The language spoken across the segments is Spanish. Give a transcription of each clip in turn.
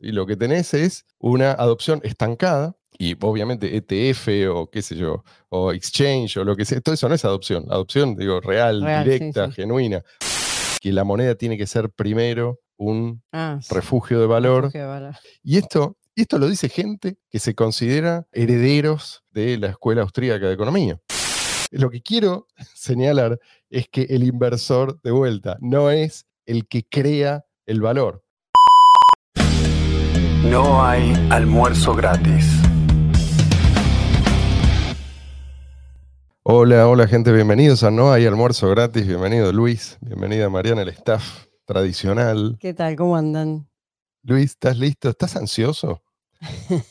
Y lo que tenés es una adopción estancada y obviamente ETF o qué sé yo, o exchange o lo que sea, todo eso no es adopción. Adopción, digo, real, Real, sí, directa, sí. genuina. Que la moneda tiene que ser primero un Ah, sí, refugio de valor. refugio de valor. Y esto, y esto lo dice gente que se considera herederos de la Escuela Austríaca de Economía. Lo que quiero señalar es que el inversor de vuelta no es el que crea el valor. No hay almuerzo gratis. Hola, hola gente, bienvenidos a No hay almuerzo gratis. Bienvenido Luis, bienvenida Mariana, el staff tradicional. ¿Qué tal? ¿Cómo andan? Luis, ¿estás listo? ¿Estás ansioso?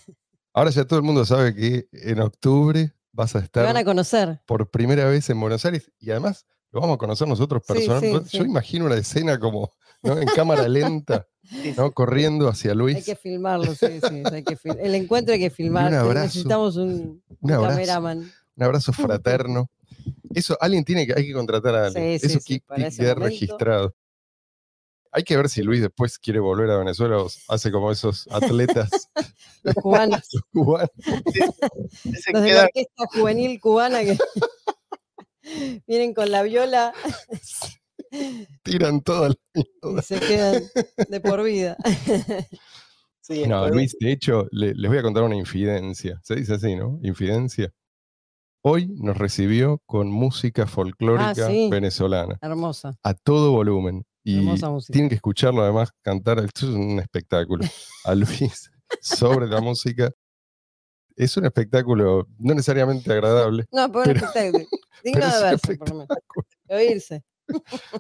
Ahora ya todo el mundo sabe que en octubre vas a Te estar van a conocer. por primera vez en Buenos Aires y además lo vamos a conocer nosotros Sí, personalmente. sí, Yo sí. imagino una escena como ¿no? en cámara lenta, ¿no? corriendo hacia Hay Luis. que filmarlo, sí, sí. hay que fil- El encuentro hay que filmar. abrazo. Necesitamos un, Un un abrazo. cameraman. Un abrazo fraterno. Eso, alguien tiene que, hay que contratar a alguien. Sí, Eso sí, que, para que ese quede momento. registrado. Hay que ver si Luis después quiere volver a Venezuela o hace como esos atletas Los cubanos, cubanos. Se los de la orquesta juvenil cubana que vienen con la viola Tiran todo al y se quedan de por vida. sí, No, Luis, de hecho, le- les voy a contar una infidencia. Se dice así, ¿no? Infidencia. Hoy nos recibió con música folclórica Ah, sí. venezolana, Hermosa. a todo volumen. Y Hermosa música. tienen que escucharlo además cantar. Esto es un espectáculo. A Luis sobre la música. Es un espectáculo no necesariamente agradable. No, pero un Pero- espectáculo. Digno de un verse, por lo menos. De oírse.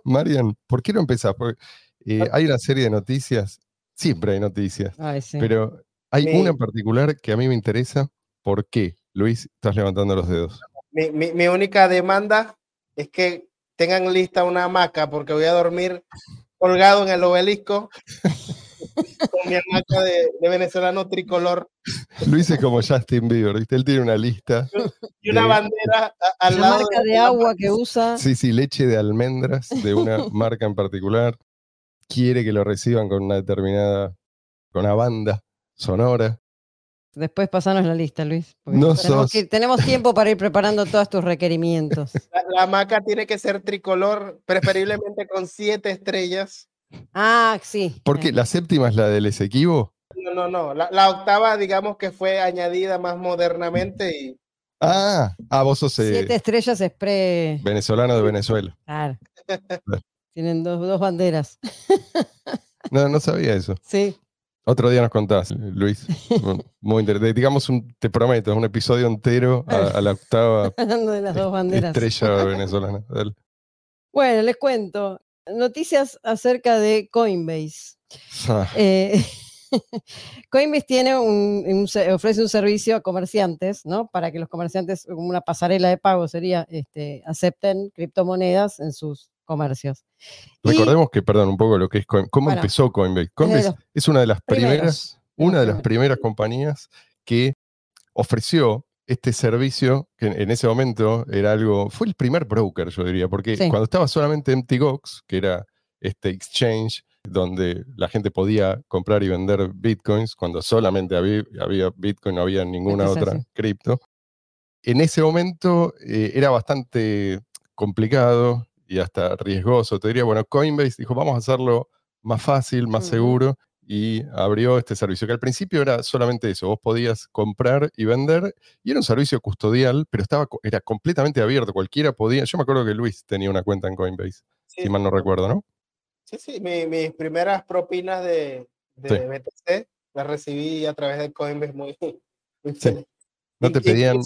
Marian, ¿por qué no empezás? Porque eh, hay una serie de noticias, siempre hay noticias, Ay, sí. pero hay una en particular que a mí me interesa. ¿Por qué? Luis, estás levantando los dedos. mi, mi- mi única demanda es que tengan lista una hamaca porque voy a dormir colgado en el obelisco con mi hamaca de, de venezolano tricolor Luis es como Justin Bieber, ¿viste? Él tiene una lista. y una de- bandera a- al la lado marca de agua que usa. Sí, sí, leche de almendras de una marca en particular. Quiere que lo reciban con una determinada, con una banda sonora. Después pasanos la lista, Luis. No tenemos, sos- que- tenemos tiempo para ir preparando todos tus requerimientos. La, la hamaca tiene que ser tricolor, preferiblemente con siete estrellas. Ah, sí. Porque la séptima es la del Esequibo. No, no, no. La, la octava, digamos que fue añadida más modernamente y Ah, ah, vos sos eh, Siete estrellas es pre. venezolano de Venezuela. Claro. Tienen dos, dos banderas. No, no sabía eso. Sí. Otro día nos contás, Luis. Muy interesante. Digamos, un, te prometo, un episodio entero a, a la octava Hablando de las dos banderas. estrella venezolana. Dale. Bueno, les cuento. Noticias acerca de Coinbase. Eh, Coinbase tiene un, un se- ofrece un servicio a comerciantes, ¿no? Para que los comerciantes, como una pasarela de pago sería, este, acepten criptomonedas en sus comercios. Y Recordemos que, perdón, un poco lo que es Coinbase. ¿Cómo Bueno, empezó Coinbase? Coinbase los es una de las primeras, primeros, una de las primeras compañías que ofreció este servicio que en ese momento era algo, fue el primer broker, yo diría, porque Sí. cuando estaba solamente MTGOX, que era este exchange donde la gente podía comprar y vender bitcoins, cuando solamente había, había bitcoin, no había ninguna otra cripto. En ese momento eh, era bastante complicado y hasta riesgoso. Te diría, bueno, Coinbase dijo, vamos a hacerlo más fácil, más Ujú. seguro, y abrió este servicio, que al principio era solamente eso, vos podías comprar y vender, y era un servicio custodial, pero estaba, era completamente abierto, cualquiera podía, yo me acuerdo que Luis tenía una cuenta en Coinbase, sí, si mal no recuerdo, ¿no? Sí, sí, mi- mis primeras propinas de, de Sí. BTC las recibí a través de Coinbase muy, muy. No te pedían,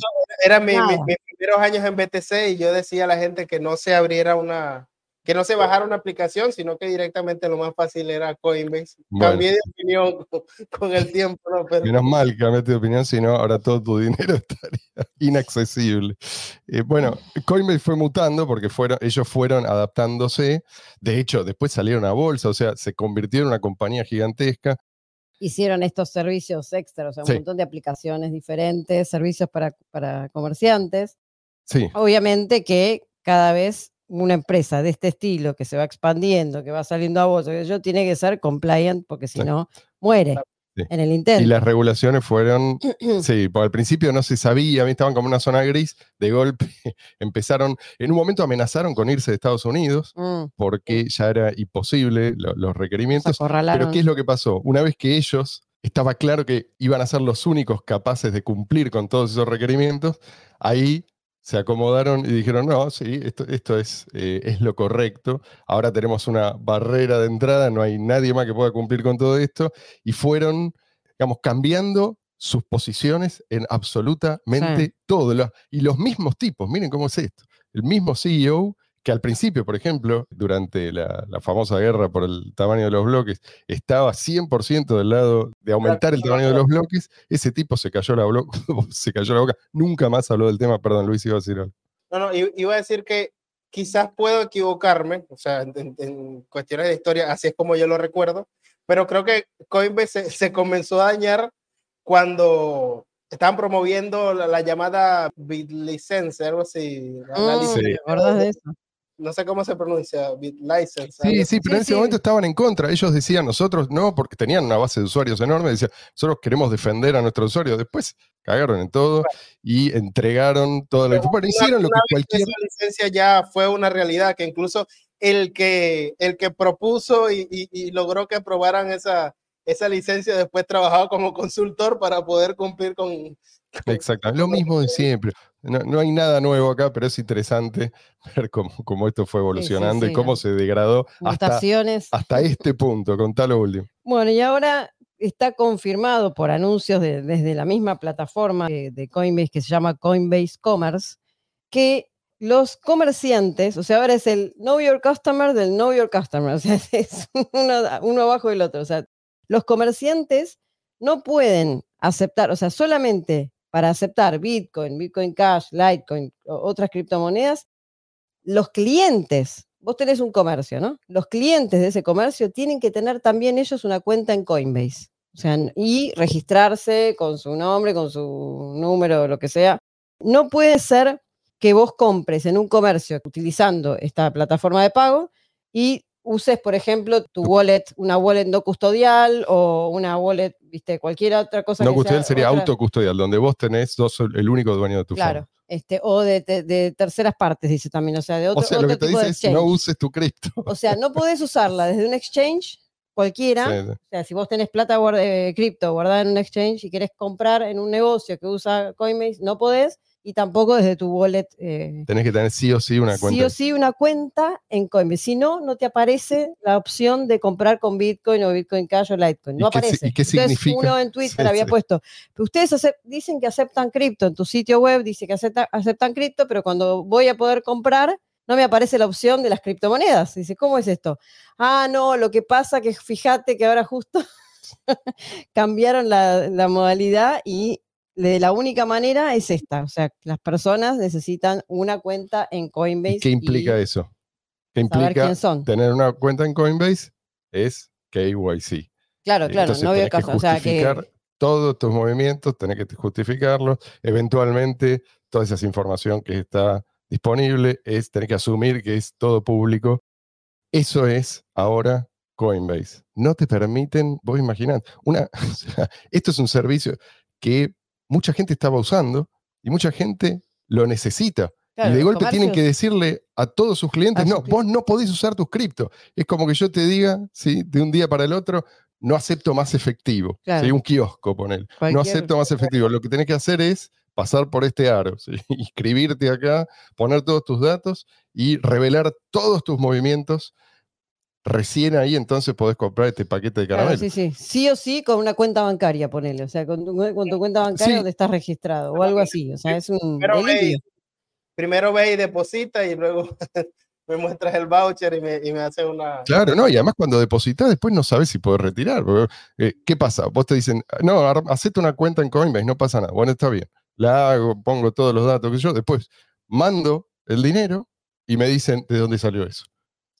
Eran mi- mi- Nada. mis primeros años en BTC y yo decía a la gente que no se abriera una, que no se bajara una aplicación, sino que directamente lo más fácil era Coinbase. Bueno. Cambié de opinión con, con el tiempo, ¿no? Pero, menos mal que cambiaste de opinión, si no, ahora todo tu dinero estaría inaccesible. Eh, bueno, Coinbase fue mutando porque fueron, ellos fueron adaptándose, de hecho, después salieron a bolsa, o sea, se convirtieron en una compañía gigantesca, hicieron estos servicios extra, o sea, un Sí. montón de aplicaciones diferentes, servicios para, para comerciantes. sí, Obviamente que cada vez una empresa de este estilo que se va expandiendo, que va saliendo a que yo tiene que ser compliant porque si Sí. no muere. Sí. en el Y intento. las regulaciones fueron, sí, porque al principio no se sabía, estaban como una zona gris, de golpe empezaron, en un momento amenazaron con irse de Estados Unidos Mm, porque ya era imposible lo- los requerimientos. Pero ¿qué es lo que pasó? Una vez que ellos estaba claro que iban a ser los únicos capaces de cumplir con todos esos requerimientos, ahí se acomodaron y dijeron, no, sí, esto, esto es, eh, es lo correcto, ahora tenemos una barrera de entrada, no hay nadie más que pueda cumplir con todo esto, y fueron, digamos, cambiando sus posiciones en absolutamente todo. Lo- y los mismos tipos, miren cómo es esto, el mismo CEO que al principio, por ejemplo, durante la, la famosa guerra por el tamaño de los bloques, estaba 100% del lado de aumentar el tamaño de los bloques, ese tipo se cayó la, se cayó la boca, nunca más habló del tema, perdón, Luis iba a decir algo. No, no, i- iba a decir que quizás puedo equivocarme, o sea, en, cuestiones de historia, así es como yo lo recuerdo, pero creo que Coinbase se, se comenzó a dañar cuando estaban promoviendo la, la llamada BitLicense, algo así. Mm, Sí. ¿Te acordás de eso? No sé cómo se pronuncia, BitLicense. Sí, sí, pero en ese sí. momento estaban en contra. Ellos decían, nosotros no, porque tenían una base de usuarios enorme, decían, nosotros queremos defender a nuestros usuarios. Después cagaron en todo y entregaron toda la Pero información. Hicieron lo que cualquier. Esa licencia ya fue una realidad, que incluso el que, el que propuso y, y- y logró que aprobaran esa, esa licencia después trabajaba como consultor para poder cumplir con... Exacto, lo mismo de siempre. No, no hay nada nuevo acá, pero es interesante ver cómo, cómo esto fue evolucionando sí, y cómo se degradó hasta, hasta este punto, con tal último. Bueno, y ahora está confirmado por anuncios de- desde la misma plataforma de, de Coinbase que se llama Coinbase Commerce, que los comerciantes, o sea, ahora es el Know Your Customer del Know Your Customer, o sea, es uno, uno abajo del otro. O sea, los comerciantes no pueden aceptar, o sea, solamente para aceptar Bitcoin, Bitcoin Cash, Litecoin, otras criptomonedas, los clientes, vos tenés un comercio, ¿no? Los clientes de ese comercio tienen que tener también ellos una cuenta en Coinbase. O sea, y registrarse con su nombre, con su número, lo que sea. No puede ser que vos compres en un comercio utilizando esta plataforma de pago y uses, por ejemplo, tu wallet, una wallet no custodial o una wallet, viste, cualquier otra cosa No que custodial sea sería otra- autocustodial, donde vos tenés, sos el único dueño de tu Claro, este, o de, te- de terceras partes, dice también, o sea, de otro, O sea, lo que te tipo de dice es no uses tu cripto. O sea, no podés usarla desde un exchange cualquiera. Sí, sí. O sea, si vos tenés plata guarda- eh, cripto guardada en un exchange y querés comprar en un negocio que usa Coinbase, no podés. Y tampoco desde tu wallet. eh, Tenés que tener sí o sí una cuenta. sí o sí una cuenta en Coinbase. Si no, no te aparece la opción de comprar con Bitcoin o Bitcoin Cash o Litecoin. No ¿Y qué si- aparece. y qué Entonces, significa? uno en Twitter Sí, había sí. puesto, ustedes dicen que aceptan cripto en tu sitio web, dice que acepta- aceptan cripto, pero cuando voy a poder comprar, no me aparece la opción de las criptomonedas. Dice, ¿cómo es esto? Ah, no, lo que pasa que fíjate que ahora justo cambiaron la, la modalidad y de la única manera es esta. O sea, las personas necesitan una cuenta en Coinbase. ¿Y qué implica eso? ¿Qué implica son. tener una cuenta en Coinbase? Es KYC. Claro, claro, Entonces no veo que caso. O sea, que justificar todos tus movimientos, tenés que justificarlos. Eventualmente, toda esa información que está disponible es tener que asumir que es todo público. Eso es ahora Coinbase. No te permiten, vos imaginad, una, o sea, esto es un servicio que mucha gente estaba usando y mucha gente lo necesita. claro, y de golpe tienen que decirle a todos sus clientes, no, vos no podés usar tus cripto. Es como que yo te diga, ¿sí? de un día para el otro, no acepto más efectivo. Claro. ¿sí? Un kiosco, poner. No acepto más efectivo. Lo que tenés que hacer es pasar por este aro, ¿sí? inscribirte acá, poner todos tus datos y revelar todos tus movimientos. Recién ahí entonces podés comprar este paquete de Claro, caramelo. sí, sí. Sí o sí con una cuenta bancaria, ponele. O sea, con tu, con tu cuenta bancaria Sí. donde estás registrado o algo así. O sea, es un Pero ve, delirio. primero ve y deposita y luego me muestras el voucher y me, y me hace una... Claro, no, y además cuando depositas después no sabes si podés retirar. porque, eh, ¿Qué pasa? Vos te dicen, no, ar- hacete una cuenta en Coinbase, no pasa nada. Bueno, está bien. La hago, pongo todos los datos que yo, después mando el dinero y me dicen de dónde salió eso.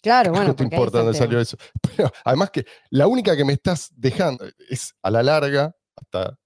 Claro, bueno. no te importa dónde salió eso. Pero además que la única que me estás dejando es a la larga, hasta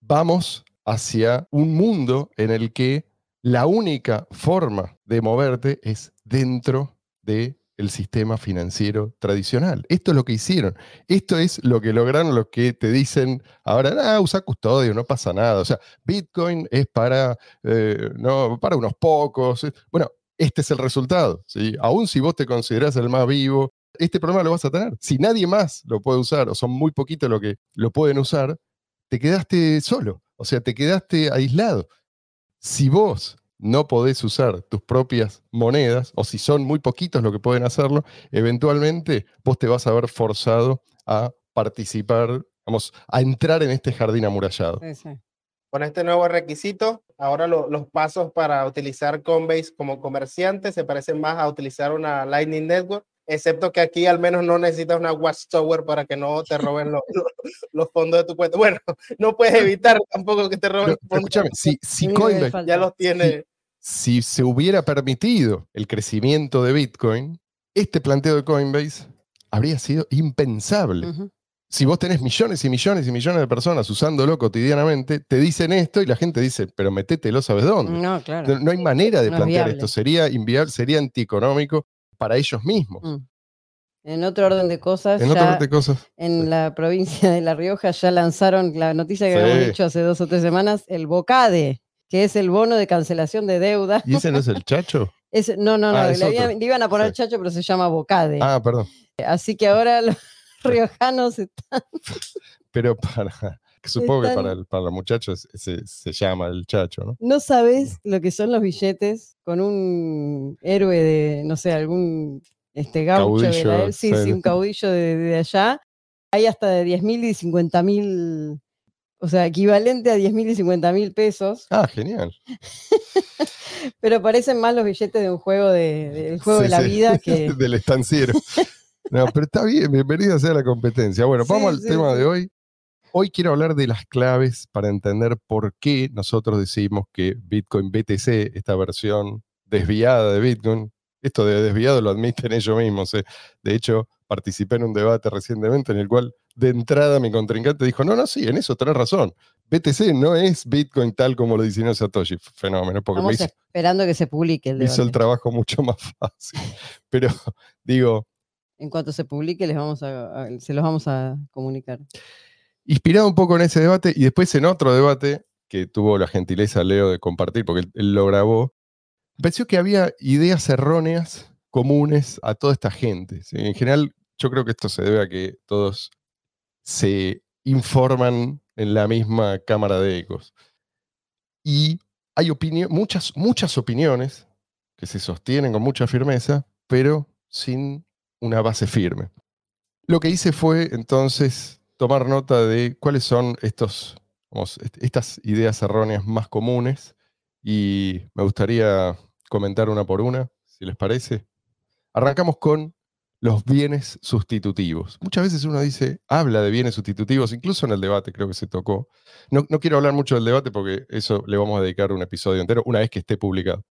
vamos hacia un mundo en el que la única forma de moverte es dentro de el sistema financiero tradicional. Esto es lo que hicieron. Esto es lo que lograron los que te dicen ahora, ah, usa custodio, no pasa nada. O sea, Bitcoin es para, eh, no, para unos pocos. Bueno, este es el resultado. ¿sí? Aún si vos te considerás el más vivo, este problema lo vas a tener. Si nadie más lo puede usar, o son muy poquitos los que lo pueden usar, te quedaste solo. O sea, te quedaste aislado. Si vos no podés usar tus propias monedas, o si son muy poquitos los que pueden hacerlo, eventualmente vos te vas a ver forzado a participar, vamos, a entrar en este jardín amurallado. Con este nuevo requisito, ahora los pasos para utilizar Coinbase como comerciante se parecen más a utilizar una Lightning Network, excepto que aquí al menos no necesitas una Watchtower para que no te roben los fondos de tu cuenta. Bueno, no puedes evitar tampoco que te roben. escúchame, si, si Coinbase ya los tiene. Si, se hubiera permitido el crecimiento de Bitcoin, este planteo de Coinbase habría sido impensable. Si vos tenés millones y millones y millones de personas usándolo cotidianamente, te dicen esto y la gente dice, pero metételo, ¿sabes dónde? No, claro. No, hay manera de plantear esto. Sería inviable, sería antieconómico para ellos mismos. Mm. En otro orden de cosas, en, ya de cosas, en la provincia de La Rioja ya lanzaron la noticia que habíamos dicho hace dos o tres semanas, el Bocade, que es el bono de cancelación de deuda. ¿Y ese no es el chacho? no, no, no, ah, le, iban a poner chacho, pero se llama Bocade. Ah, perdón. Así que ahora los riojanos están... Pero para... Supongo que para, el, para los muchachos se, se, llama el chacho, ¿no? No sabes lo que son los billetes con un héroe de, no sé, algún este gaucho de sí, sí, un caudillo de, allá. Hay hasta de 10 mil y 50 mil, o sea, equivalente a 10 mil y 50 mil pesos. Ah, genial. Pero parecen más los billetes de un juego de, del juego de la vida que. del estanciero. No, pero está bien, bienvenida sea la competencia. Bueno, vamos al tema de hoy. Hoy quiero hablar de las claves para entender por qué nosotros decimos que Bitcoin BTC, esta versión desviada de Bitcoin, esto de desviado lo admiten ellos mismos. Eh. De hecho, participé en un debate recientemente en el cual de entrada mi contrincante dijo, no, no, sí, en eso tenés razón. BTC no es Bitcoin tal como lo diseñó Satoshi. Fenómeno. Porque Estamos esperando que se publique el debate. Hizo el trabajo mucho más fácil. Pero digo... En cuanto se publique, les vamos a, se los vamos a comunicar. Inspirado un poco en ese debate y después en otro debate que tuvo la gentileza Leo de compartir, porque él, lo grabó, pareció que había ideas erróneas comunes a toda esta gente. En general, yo creo que esto se debe a que todos se informan en la misma cámara de ecos. Y hay muchas, muchas opiniones que se sostienen con mucha firmeza, pero sin una base firme. Lo que hice fue entonces tomar nota de cuáles son estos, estas ideas erróneas más comunes y me gustaría comentar una por una, si les parece. Arrancamos con los bienes sustitutivos. Muchas veces uno dice, habla de bienes sustitutivos, incluso en el debate creo que se tocó. No, no, quiero hablar mucho del debate porque eso le vamos a dedicar un episodio entero una vez que esté publicado.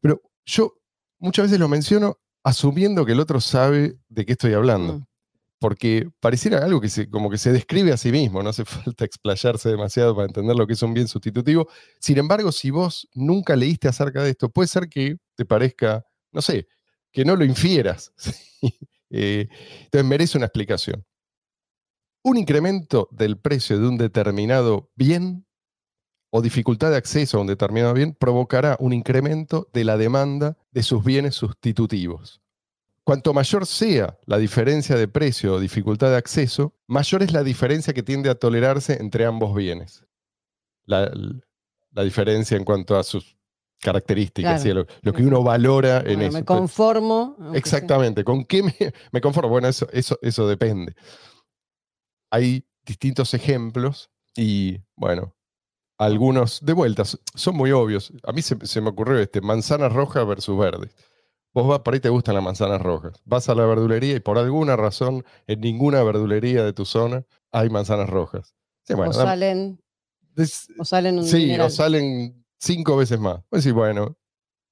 Pero yo muchas veces lo menciono asumiendo que el otro sabe de qué estoy hablando. Mm porque pareciera algo que se, como que se describe a sí mismo, no hace falta explayarse demasiado para entender lo que es un bien sustitutivo. Sin embargo, si vos nunca leíste acerca de esto, puede ser que te parezca, no sé, que no lo infieras. Eh, entonces merece una explicación. Un incremento del precio de un determinado bien o dificultad de acceso a un determinado bien provocará un incremento de la demanda de sus bienes sustitutivos. Cuanto mayor sea la diferencia de precio o dificultad de acceso, mayor es la diferencia que tiende a tolerarse entre ambos bienes. La, diferencia en cuanto a sus características, lo, que uno valora en eso. Me conformo. Exactamente. ¿Con qué me, conformo? Bueno, eso, eso, eso depende. Hay distintos ejemplos y, bueno, algunos de vueltas son muy obvios. A mí se, se me ocurrió este, manzana roja versus verde. Vos vas, por ahí te gustan las manzanas rojas. Vas a la verdulería y por alguna razón en ninguna verdulería de tu zona hay manzanas rojas. o salen. o salen Sí, o salen cinco veces más. Pues sí, bueno,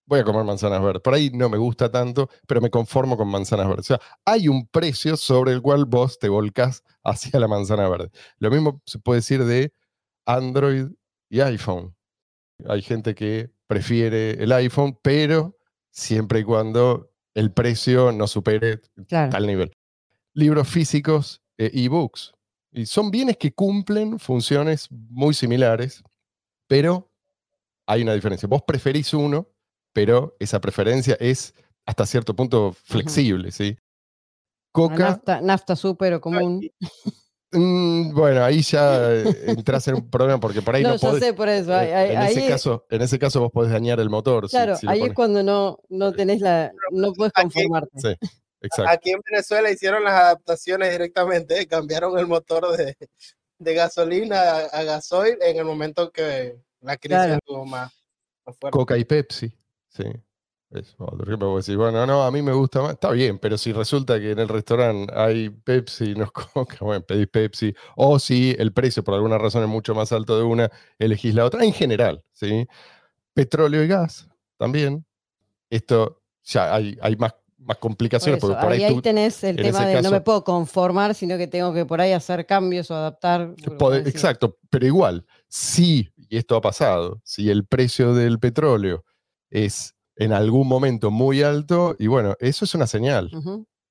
voy a comer manzanas verdes. Por ahí no me gusta tanto, pero me conformo con manzanas verdes. O sea, hay un precio sobre el cual vos te volcás hacia la manzana verde. Lo mismo se puede decir de Android y iPhone. Hay gente que prefiere el iPhone, pero siempre y cuando el precio no supere Claro. tal nivel. Libros físicos e ebooks. Y son bienes que cumplen funciones muy similares, pero hay una diferencia. Vos preferís uno, pero esa preferencia es hasta cierto punto flexible, ¿sí? Coca, Nafta, nafta súper o común. Mm, bueno, ahí ya eh, entras en un problema porque por ahí no, No, yo podés- sé por eso. ahí- eh, ahí- en, ahí ese es- caso, en ese caso vos podés dañar el motor. claro, si ahí es cuando no, no tenés la, no puedes Aquí- conformarte. Sí, exacto. Aquí en Venezuela hicieron las adaptaciones directamente, ¿eh? cambiaron el motor de, de gasolina a, a gasoil en el momento que la crisis Claro. estuvo más, más fuerte. Coca y Pepsi. Sí. Eso, ejemplo, bueno, no, a mí me gusta más. Está bien, pero si resulta que en el restaurante hay Pepsi y no es Coca, bueno, pedís Pepsi. O si el precio por alguna razón es mucho más alto de una, elegís la otra. En general, ¿sí? Petróleo y gas también. Esto ya hay, hay más, más Por complicaciones eso, porque por ahí, ahí, ahí tú tenés el tema de no me puedo conformar, sino que tengo que por ahí hacer cambios o adaptar. exacto, pero igual, si, y esto ha pasado, si el precio del petróleo es en algún momento muy alto, y bueno, eso es una señal,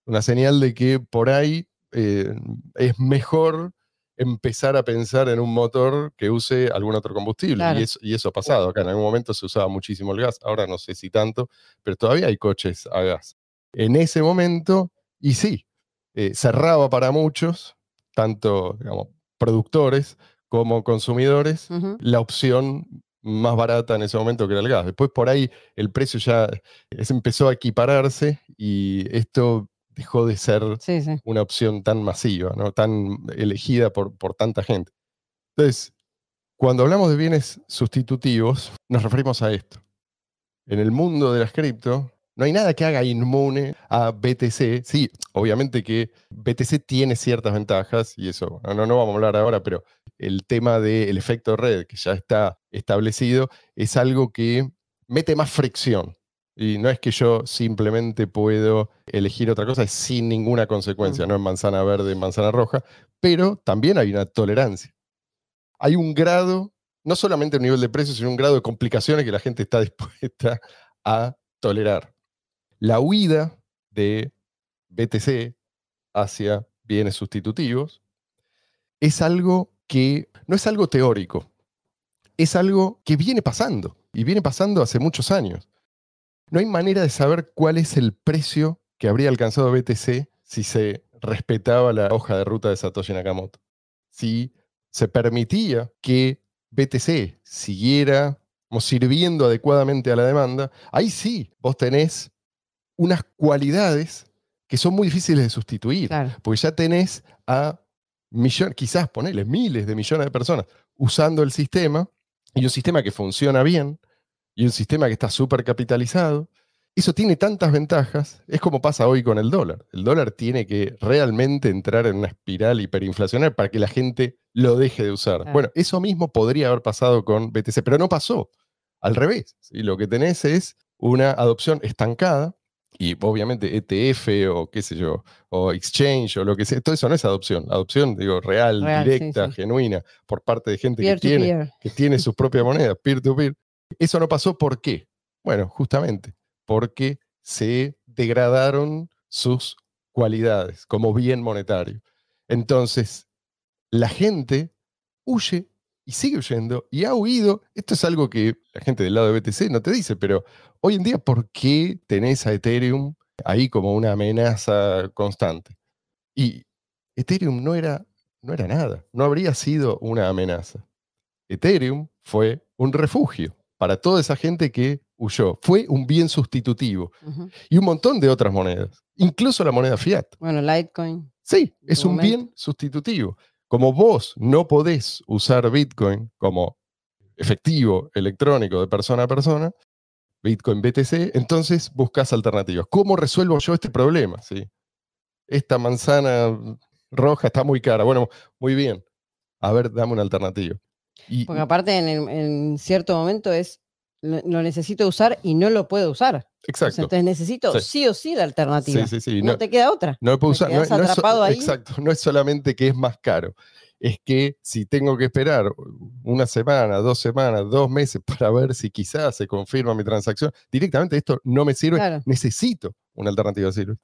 una señal de que por ahí eh, es mejor empezar a pensar en un motor que use algún otro combustible. Claro. Y, eso, y eso ha pasado. Acá en algún momento se usaba muchísimo el gas, ahora no sé si tanto, pero todavía hay coches a gas. En ese momento, y sí, eh, cerraba para muchos, tanto digamos, productores como consumidores, la opción más barata en ese momento que era el gas. Después por ahí el precio ya es- empezó a equipararse y esto dejó de ser Sí, sí. una opción tan masiva, ¿no? tan elegida por, por tanta gente. Entonces, cuando hablamos de bienes sustitutivos, nos referimos a esto. En el mundo de las cripto, no hay nada que haga inmune a BTC. Sí, obviamente que BTC tiene ciertas ventajas, y eso no, no, no vamos a hablar ahora, pero el tema del efecto red, que ya está establecido, es algo que mete más fricción. Y no es que yo simplemente puedo elegir otra cosa sin ninguna consecuencia, no en manzana verde, en manzana roja, pero también hay una tolerancia. Hay un grado, no solamente un nivel de precio, sino un grado de complicaciones que la gente está dispuesta a tolerar. La huida de BTC hacia bienes sustitutivos es algo que no es algo teórico, es algo que viene pasando y viene pasando hace muchos años. No hay manera de saber cuál es el precio que habría alcanzado BTC si se respetaba la hoja de ruta de Satoshi Nakamoto. Si se permitía que BTC siguiera sirviendo adecuadamente a la demanda, ahí sí vos tenés unas cualidades que son muy difíciles de sustituir, Claro. porque ya tenés a millones, quizás ponele miles de millones de personas usando el sistema y un sistema que funciona bien y un sistema que está súper capitalizado. Eso tiene tantas ventajas, es como pasa hoy con el dólar. El dólar tiene que realmente entrar en una espiral hiperinflacionaria para que la gente lo deje de usar. Bueno, eso mismo podría haber pasado con BTC, pero no pasó. Al revés, ¿sí? lo que tenés es una adopción estancada y obviamente ETF o qué sé yo, o exchange o lo que sea, todo eso no es adopción. Adopción, digo, real, directa, sí. genuina, por parte de gente Peer que tiene, peer. que tiene su propia moneda, peer-to-peer. Eso no pasó, ¿por qué? Bueno, justamente porque se degradaron sus cualidades como bien monetario. Entonces, la gente huye y sigue huyendo y ha huido. Esto es algo que la gente del lado de BTC no te dice, pero hoy en día, ¿por qué tenés a Ethereum ahí como una amenaza constante? Y Ethereum no era, no era nada, no habría sido una amenaza. Ethereum fue un refugio para toda esa gente que huyó. Fue un bien sustitutivo. Y un montón de otras monedas, incluso la moneda fiat. Bueno, Litecoin. Sí, es un momento. bien sustitutivo. Como vos no podés usar Bitcoin como efectivo electrónico de persona a persona, Bitcoin BTC, entonces buscas alternativas. ¿Cómo resuelvo yo este problema? ¿Sí? Esta manzana roja está muy cara. Bueno, muy bien. A ver, dame una alternativa. Y, Porque aparte en, el- en cierto momento es, lo, lo necesito usar y no lo puedo usar. Exacto. entonces necesito Sí. sí. o sí la alternativa. Sí, sí, sí. No, No, te queda otra. no lo puedo usar. No, quedás no es so- atrapado ahí. Exacto. No es solamente que es más caro, es que si tengo que esperar una semana, dos semanas, dos meses para ver si quizás se confirma mi transacción, directamente esto no me sirve, Claro. necesito una alternativa sirve.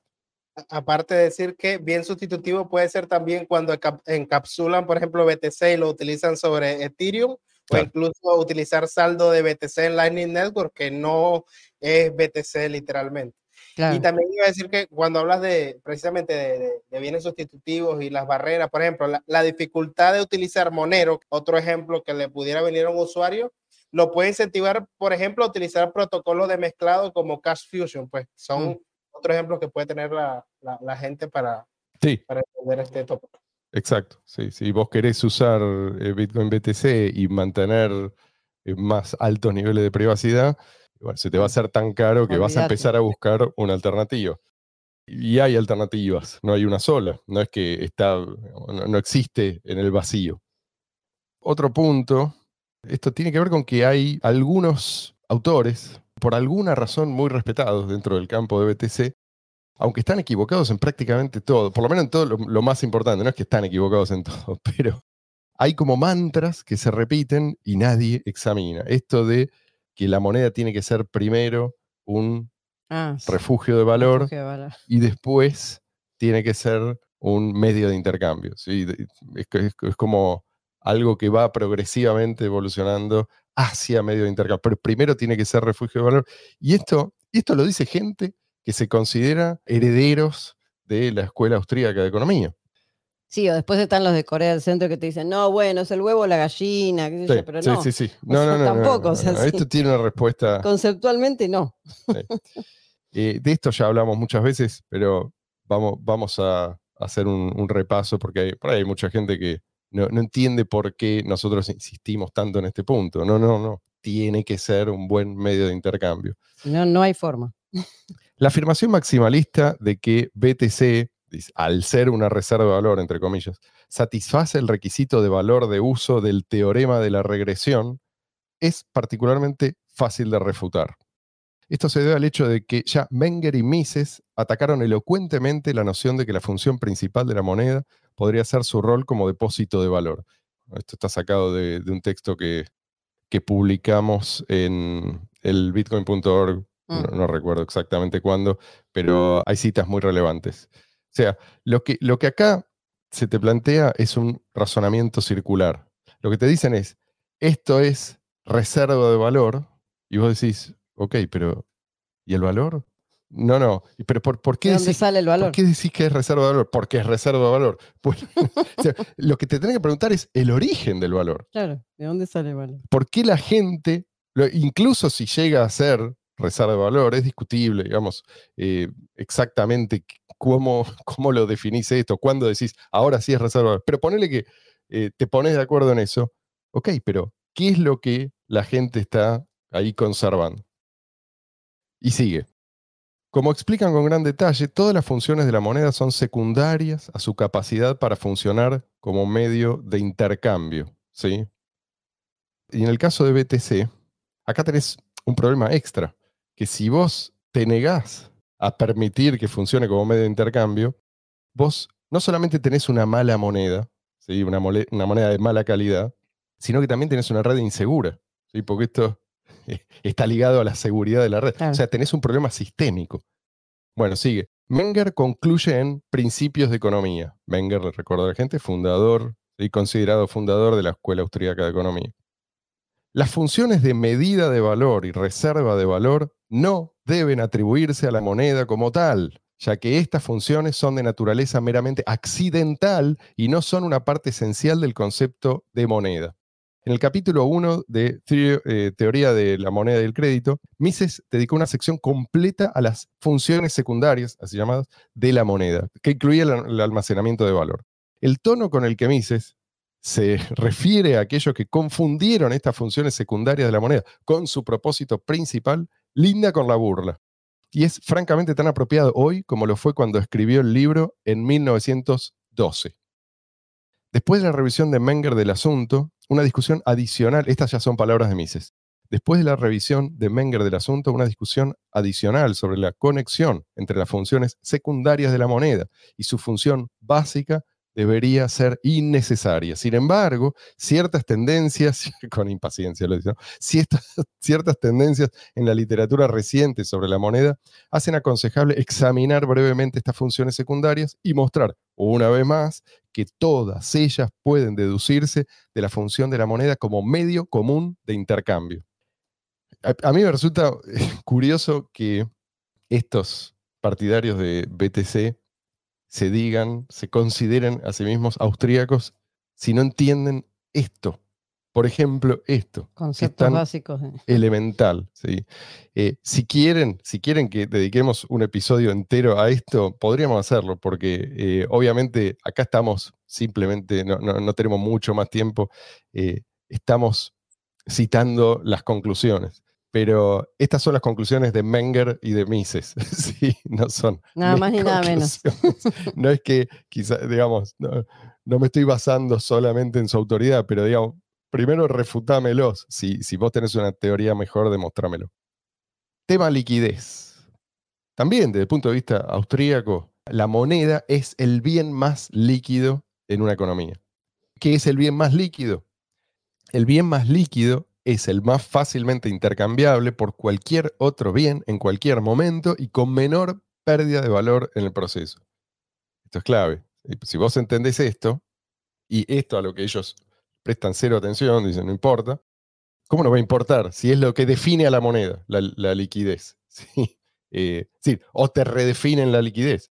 A- Aparte de decir que bien sustitutivo puede ser también cuando encap- encapsulan, por ejemplo, BTC y lo utilizan sobre Ethereum, Claro. o incluso utilizar saldo de BTC en Lightning Network, que no es BTC literalmente. Claro. Y también iba a decir que cuando hablas de precisamente de, de- de bienes sustitutivos y las barreras, por ejemplo, la, la dificultad de utilizar Monero, otro ejemplo que le pudiera venir a un usuario, lo puede incentivar, por ejemplo, a utilizar protocolos de mezclado como Cash Fusion, pues son Mm. otro ejemplo que puede tener la, la- la gente para, Sí, para entender este tópico. exacto. Sí, si vos querés usar eh, Bitcoin BTC y mantener eh, más altos niveles de privacidad, bueno, se te va a hacer tan caro que vas a empezar a buscar una alternativa. Y hay alternativas, no hay una sola, no es que está, no, no existe en el vacío. Otro punto, esto tiene que ver con que hay algunos autores, por alguna razón muy respetados dentro del campo de BTC, aunque están equivocados en prácticamente todo, por lo menos en todo lo, lo más importante, no es que están equivocados en todo, pero hay como mantras que se repiten y nadie examina. Esto de que la moneda tiene que ser primero un Ah, sí, refugio de valor refugio de valor. y después tiene que ser un medio de intercambio. ¿sí? Es, es- es como algo que va progresivamente evolucionando hacia medio de intercambio. Pero primero tiene que ser refugio de valor. Y esto, y esto lo dice gente que se considera herederos de la Escuela Austríaca de Economía. Sí, o después están los de Corea del Centro que te dicen, no, bueno, es el huevo o la gallina, qué sé Sí, yo, pero sí, no. sí, sí. O No, sea, no, no, tampoco, no, o sea, no. sí. Esto tiene una respuesta. Conceptualmente no. Eh, de esto ya hablamos muchas veces, pero vamos, vamos a hacer un, un repaso porque hay, por ahí hay mucha gente que no, no entiende por qué nosotros insistimos tanto en este punto. No, no, no. Tiene que ser un buen medio de intercambio. No, no hay forma. La afirmación maximalista de que BTC, al ser una reserva de valor, entre comillas, satisface el requisito de valor de uso del teorema de la regresión, es particularmente fácil de refutar. Esto se debe al hecho de que ya Menger y Mises atacaron elocuentemente la noción de que la función principal de la moneda podría ser su rol como depósito de valor. Esto está sacado de, de un texto que, que publicamos en el bitcoin.org, no, Mm. no recuerdo exactamente cuándo, pero hay citas muy relevantes. O sea, lo que, lo que acá se te plantea es un razonamiento circular. Lo que te dicen es, esto es reserva de valor, y vos decís, ok, pero ¿y el valor? No, no, pero ¿por, por ¿De qué dónde decís sale el valor? ¿Por qué decís que es reserva de valor? Porque es reserva de valor. Pues, o sea, lo que te tenés que preguntar es el origen del valor. Claro, ¿de dónde sale el valor? ¿Por qué la gente, lo- incluso si llega a ser reserva de valor, es discutible, digamos, eh, exactamente cómo, cómo lo definís esto, cuándo decís, ahora sí es reserva de valor. Pero ponele que eh, te pones de acuerdo en eso. Ok, pero ¿qué es lo que la gente está ahí conservando? Y sigue. Como explican con gran detalle, todas las funciones de la moneda son secundarias a su capacidad para funcionar como medio de intercambio. ¿sí? Y en el caso de BTC, acá tenés un problema extra, que si vos te negás a permitir que funcione como medio de intercambio, vos no solamente tenés una mala moneda, ¿sí? una, moneda de mala calidad, sino que también tenés una red insegura, ¿sí? porque esto está ligado a la seguridad de la red. Claro. O sea, tenés un problema sistémico. Bueno, sigue. Menger concluye en Principios de Economía. Menger, le recuerdo a la gente, fundador y considerado fundador de la Escuela Austríaca de Economía. Las funciones de medida de valor y reserva de valor no deben atribuirse a la moneda como tal, ya que estas funciones son de naturaleza meramente accidental y no son una parte esencial del concepto de moneda. En el capítulo 1 de eh, Teoría de la moneda y el crédito, Mises dedicó una sección completa a las funciones secundarias, así llamadas, de la moneda, que incluía el almacenamiento de valor. El tono con el que Mises se refiere a aquellos que confundieron estas funciones secundarias de la moneda con su propósito principal, linda con la burla. Y es francamente tan apropiado hoy como lo fue cuando escribió el libro en 1912. Después de la revisión de Menger del asunto, una discusión adicional, estas ya son palabras de Mises, después de la revisión de Menger del asunto, una discusión adicional sobre la conexión entre las funciones secundarias de la moneda y su función básica debería ser innecesaria. Sin embargo, ciertas tendencias, con impaciencia lo dice, ¿no? ciertas, ciertas tendencias en la literatura reciente sobre la moneda hacen aconsejable examinar brevemente estas funciones secundarias y mostrar, una vez más, que todas ellas pueden deducirse de la función de la moneda como medio común de intercambio. A, a mí me resulta curioso que estos partidarios de BTC se digan, se consideren a sí mismos austríacos si no entienden esto. Por ejemplo, esto. es Conceptos básicos. eh. elemental. ¿sí? Eh, si, quieren, si quieren que dediquemos un episodio entero a esto, podríamos hacerlo, porque eh, obviamente acá estamos simplemente, no, no- no tenemos mucho más tiempo, eh, estamos citando las conclusiones. Pero estas son las conclusiones de Menger y de Mises, ¿sí? No son Nada más ni nada menos. No es que quizá, digamos, no, no me estoy basando solamente en su autoridad, pero digamos, primero refutámelos. Si, si vos tenés una teoría mejor, demostrámelo. Tema liquidez. También desde el punto de vista austríaco, la moneda es el bien más líquido en una economía. ¿Qué es el bien más líquido? El bien más líquido es el más fácilmente intercambiable por cualquier otro bien en cualquier momento y con menor pérdida de valor en el proceso. Esto es clave. Y Si vos entendés esto, y esto a lo que ellos prestan cero atención, dicen, no importa, ¿cómo no va a importar si es lo que define a la moneda, la, la liquidez? ¿sí? Eh, sí, o te redefinen la liquidez.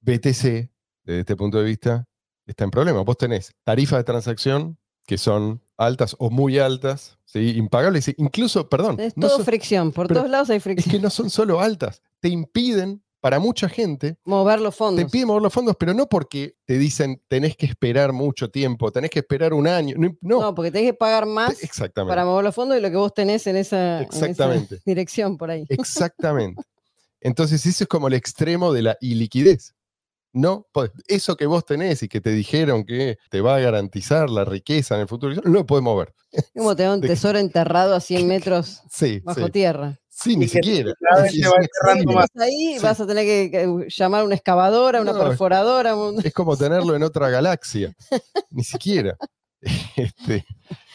BTC, desde este punto de vista, está en problema. Vos tenés tarifas de transacción que son altas o muy altas, ¿sí? impagables, e incluso, perdón, Es no todo son- fricción, por todos lados hay es fricción. que no son solo altas, te impiden, para mucha gente, Mover los te fondos. piden mover los fondos, pero no porque te dicen tenés que esperar mucho tiempo, tenés que esperar un año. No, no, No, porque tenés que pagar más te- exactamente. para mover los fondos y lo que vos tenés en esa, en esa Exactamente. dirección por ahí. Exactamente. Entonces, eso es como el extremo de la iliquidez. No, eso que vos tenés y que te dijeron que te va a garantizar la riqueza en el futuro, no lo podés mover. Como tener un tesoro enterrado a 100 metros Sí, bajo sí. tierra. Sí, ni siquiera. Ahí vas a tener que, llamar a una excavadora, una No, perforadora. un- Es como tenerlo en otra galaxia. Ni siquiera. Este,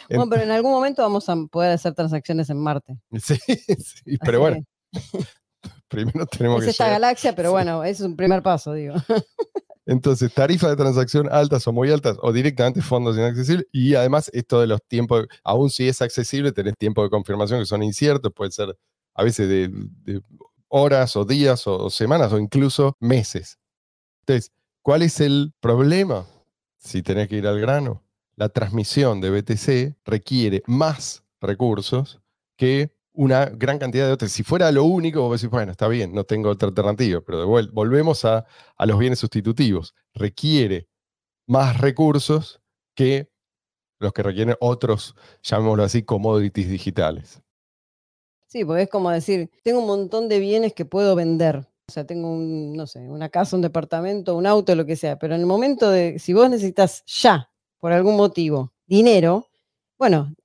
Bueno, pero en algún momento vamos a poder hacer transacciones en Marte. sí, sí, pero Así bueno, que primero tenemos es que esta llegar- galaxia, pero Sí. bueno, es un primer paso, digo. Entonces, tarifas de transacción altas o muy altas o directamente fondos inaccesibles. Y además, esto de los tiempos, aún si es accesible, tenés tiempos de confirmación que son inciertos, puede ser a veces de, de horas o días o, o semanas o incluso meses. Entonces, ¿cuál es el problema? Si tenés que ir al grano, la transmisión de BTC requiere más recursos que una gran cantidad de otros. Si fuera lo único, vos decís, bueno, está bien, no tengo otra alternativa, pero de volvemos a, a los bienes sustitutivos. Requiere más recursos que los que requieren otros, llamémoslo así, commodities digitales. Sí, porque es como decir, tengo un montón de bienes que puedo vender. O sea, tengo un, no sé, una casa, un departamento, un auto, lo que sea. Pero en el momento de, si vos necesitas ya, por algún motivo, dinero, bueno,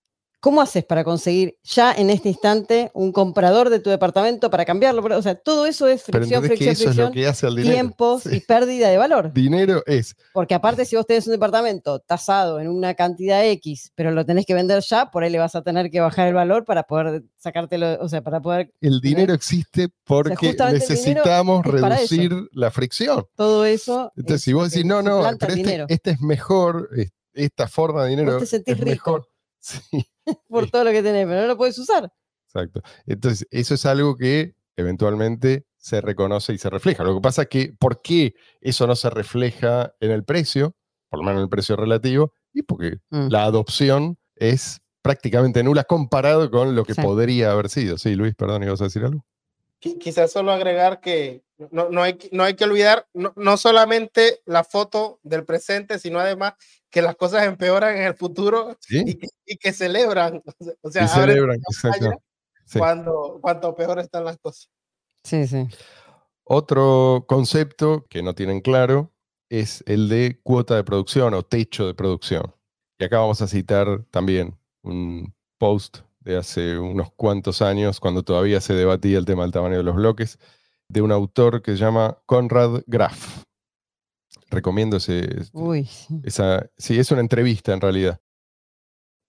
¿cómo haces para conseguir ya en este instante un comprador de tu departamento para cambiarlo? O sea, todo eso es fricción, entendés que fricción, eso es lo fricción, que hace el dinero. tiempos Sí. y pérdida de valor. Dinero es, Porque aparte, si vos tenés un departamento tasado en una cantidad X, pero lo tenés que vender ya, por ahí le vas a tener que bajar el valor para poder sacártelo, o sea, para poder el dinero existe porque necesitamos reducir la fricción. todo eso. Entonces, es si vos decís, no, no, pero este, este es mejor, es- esta forma de dinero te sentís es rico. mejor. Sí, por todo lo que tenés, pero no lo puedes usar. exacto. Entonces, eso es algo que eventualmente se reconoce y se refleja. Lo que pasa es que, ¿por qué eso no se refleja en el precio? Por lo menos en el precio relativo, y porque Mm. la adopción es prácticamente nula comparado con lo que Sí. podría haber sido. Sí, Luis, perdón, ¿ibas a decir algo? Qui- Quizás solo agregar que no, no, hay, que- no hay que olvidar no, no solamente la foto del presente, sino además que las cosas empeoran en el futuro Sí, y que, y que celebran. O sea, celebran, campaña exacto. Sí. cuando, cuanto peor están las cosas. Sí, sí. Otro concepto que no tienen claro es el de cuota de producción o techo de producción. Y acá vamos a citar también un post de hace unos cuantos años, cuando todavía se debatía el tema del tamaño de los bloques, de un autor que se llama Conrad Graf. Recomiendo ese, Uy, esa, sí, es una entrevista en realidad.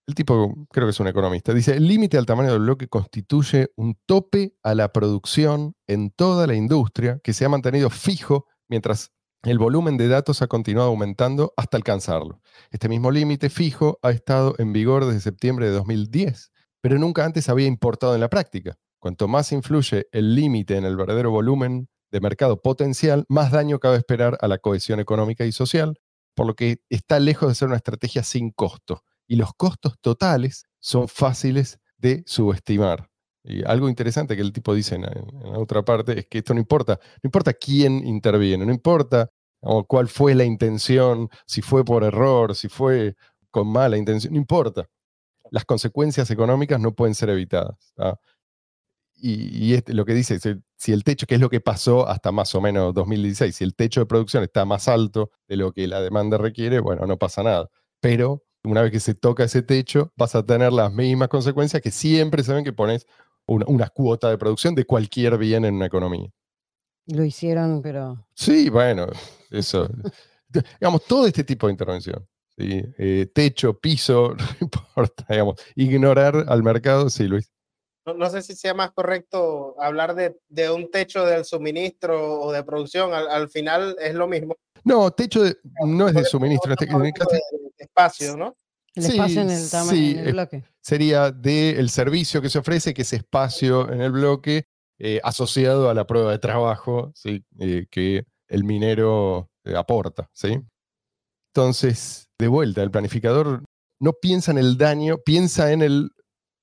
El tipo, creo que es un economista, dice, el límite al tamaño del bloque constituye un tope a la producción en toda la industria que se ha mantenido fijo mientras el volumen de datos ha continuado aumentando hasta alcanzarlo. Este mismo límite fijo ha estado en vigor desde septiembre de 2010, pero nunca antes había importado en la práctica. Cuanto más influye el límite en el verdadero volumen de mercado potencial, más daño cabe esperar a la cohesión económica y social, por lo que está lejos de ser una estrategia sin costo. Y los costos totales son fáciles de subestimar. Y algo interesante que el tipo dice en, en otra parte es que esto no importa, no importa quién interviene, no importa o cuál fue la intención, si fue por error, si fue con mala intención, no importa. Las consecuencias económicas no pueden ser evitadas. ¿tá? Y, y este- lo que dice, si- el techo, que es lo que pasó hasta más o menos 2016, si el techo de producción está más alto de lo que la demanda requiere, bueno, no pasa nada. Pero una vez que se toca ese techo, vas a tener las mismas consecuencias que siempre se ven que pones una, una cuota de producción de cualquier bien en una economía. Lo hicieron, pero Sí, bueno, eso. digamos, todo este tipo de intervención. ¿sí? Eh, techo, piso, no importa, digamos. Ignorar al mercado, sí, Luis. No, no sé si sea más correcto hablar de, de un techo del suministro o de producción. Al, al final es lo mismo. No, techo de- no es de suministro. este- espacio, ¿no? el Sí, espacio en el tamaño sí, en el es- bloque. sería del servicio que se ofrece, que es espacio en el bloque eh, asociado a la prueba de trabajo ¿sí? Eh, que el minero eh, aporta. ¿sí? Entonces, de vuelta, el planificador no piensa en el daño, piensa en el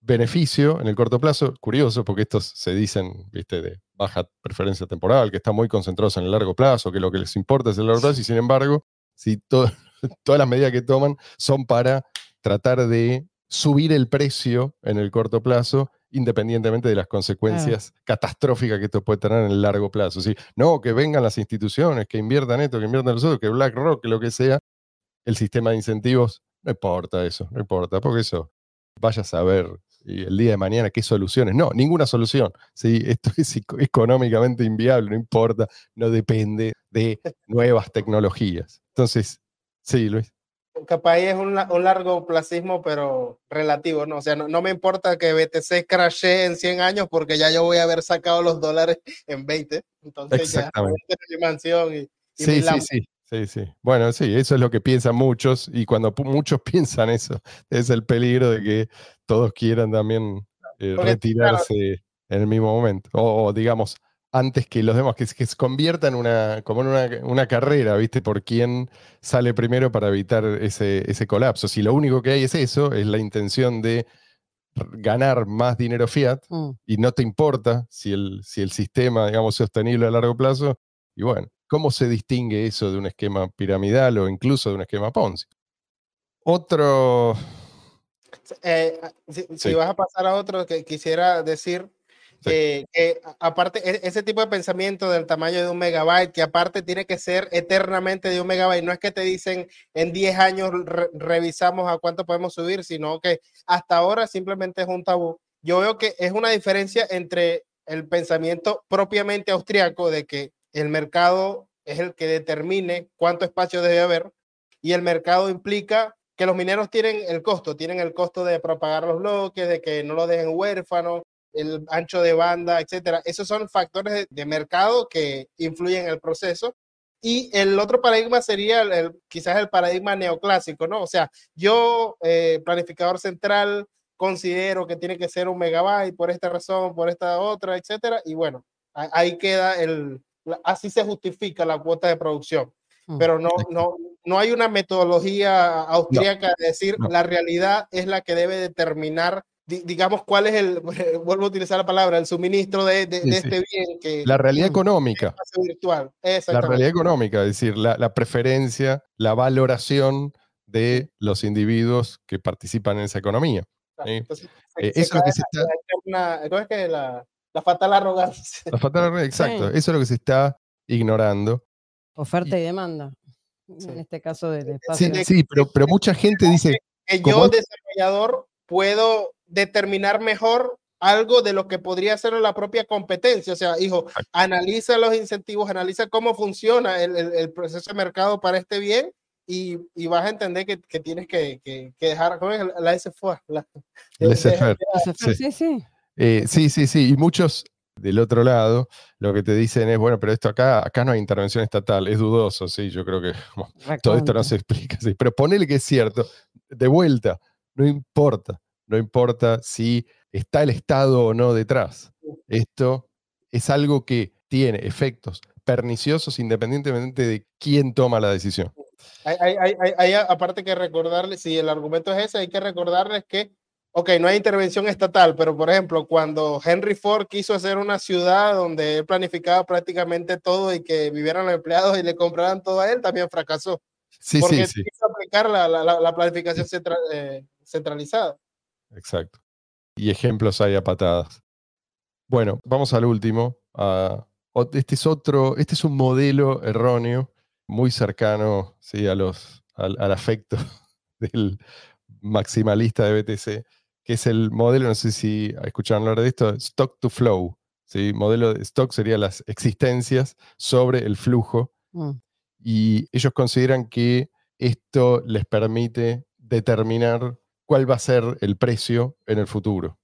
beneficio en el corto plazo. Curioso, porque estos se dicen ¿viste? de baja preferencia temporal, que están muy concentrados en el largo plazo, que lo que les importa es el largo plazo, y sin embargo, si to- todas las medidas que toman son para tratar de subir el precio en el corto plazo, independientemente de las consecuencias catastróficas que esto puede tener en el largo plazo. Sí, no, que vengan las instituciones, que inviertan esto, que inviertan los otros, que BlackRock, que lo que sea, el sistema de incentivos, no importa eso, no importa, porque eso, vaya a saber y el día de mañana qué soluciones. No, ninguna solución. ¿sí? Esto es eco- económicamente inviable, no importa, no depende de nuevas tecnologías. Entonces, sí, Luis. Capaz es un, la- un largo placismo, pero relativo, ¿no? O sea, no, no me importa que BTC crashe en 100 años porque ya yo voy a haber sacado los dólares en 20. Entonces ya Exactamente. voy a tener mi mansión y, y mi Sí, sí, Lambo. Sí, sí. Bueno, sí, eso es lo que piensan muchos y cuando muchos piensan eso, es el peligro de que todos quieran también eh, Porque, retirarse en el mismo momento. O, o, digamos, antes que los demás, que, se- que se convierta en una, como en una, una carrera, ¿viste? Por quién sale primero para evitar ese, ese colapso. Si lo único que hay es eso, es la intención de ganar más dinero fiat, Mm. y no te importa si el, si el sistema, digamos, es sostenible a largo plazo. Y bueno, ¿cómo se distingue eso de un esquema piramidal o incluso de un esquema Ponzi? Otro, Eh, si, si Sí. vas a pasar a otro que quisiera decir Sí. eh, que aparte e- ese tipo de pensamiento del tamaño de un megabyte que aparte tiene que ser eternamente de un megabyte no es que te dicen en 10 años re- revisamos a cuánto podemos subir sino que hasta ahora simplemente es un tabú yo veo que es una diferencia entre el pensamiento propiamente austriaco de que el mercado es el que determine cuánto espacio debe haber y el mercado implica que los mineros tienen el costo, tienen el costo de propagar los bloques, de que no lo dejen huérfano, el ancho de banda, etcétera. Esos son factores de, mercado que influyen en el proceso. Y el otro paradigma sería el- quizás el paradigma neoclásico, ¿no? O sea, yo, eh, planificador central, considero que tiene que ser un megabyte por esta razón, por esta otra, etcétera. Y bueno, ahí queda el, así se justifica la cuota de producción Mm. pero no, no, no hay una metodología austríaca de decir no. la realidad es la que debe determinar, di- digamos, cuál es el, vuelvo a utilizar la palabra, el suministro de, de- Sí, de sí. este bien que la realidad económica. virtual. La realidad económica, es decir, la, la preferencia, la valoración de los individuos que participan en esa economía. Entonces, se- Eh, se eso es lo que se está, la eterna- ¿cómo es que la, la fatal arrogancia. la fatal- exacto, Sí. eso es lo que se está ignorando. Oferta y demanda. Sí. En este caso del espacio. Sí, sí, pero, pero mucha gente dice, que Como yo, es- desarrollador, puedo determinar mejor algo de lo que podría ser la propia competencia. O sea, hijo, analiza los incentivos, analiza cómo funciona el, el, proceso de mercado para este bien y, y vas a entender que, que tienes que, que, que, dejar la SFO. La, sí. Sí, eh, sí, sí, sí. Y muchos del otro lado lo que te dicen es, bueno, pero esto acá, acá no hay intervención estatal, es dudoso, sí, yo creo que todo esto no se explica, sí. Pero ponele que es cierto, de vuelta, no importa, no importa si está el Estado o no detrás. Esto es algo que tiene efectos perniciosos independientemente de quién toma la decisión. Hay, aparte que recordarles, si el argumento es ese, hay que recordarles que, ok, no hay intervención estatal, pero por ejemplo, cuando Henry Ford quiso hacer una ciudad donde él planificaba prácticamente todo y que vivieran los empleados y le compraran todo a él, también fracasó. Sí, porque sí, sí. quiso aplicar la, la, la planificación eh, centralizada. Exacto y ejemplos hay a patadas. Bueno, vamos al último. este es otro, este es un modelo erróneo, muy cercano ¿sí? a los, al, afecto del maximalista de BTC, que es el modelo, no sé si escucharon hablar de esto, stock to flow. ¿sí? Modelo de stock sería las existencias sobre el flujo. Mm. Y ellos consideran que esto les permite determinar cuál va a ser el precio en el futuro.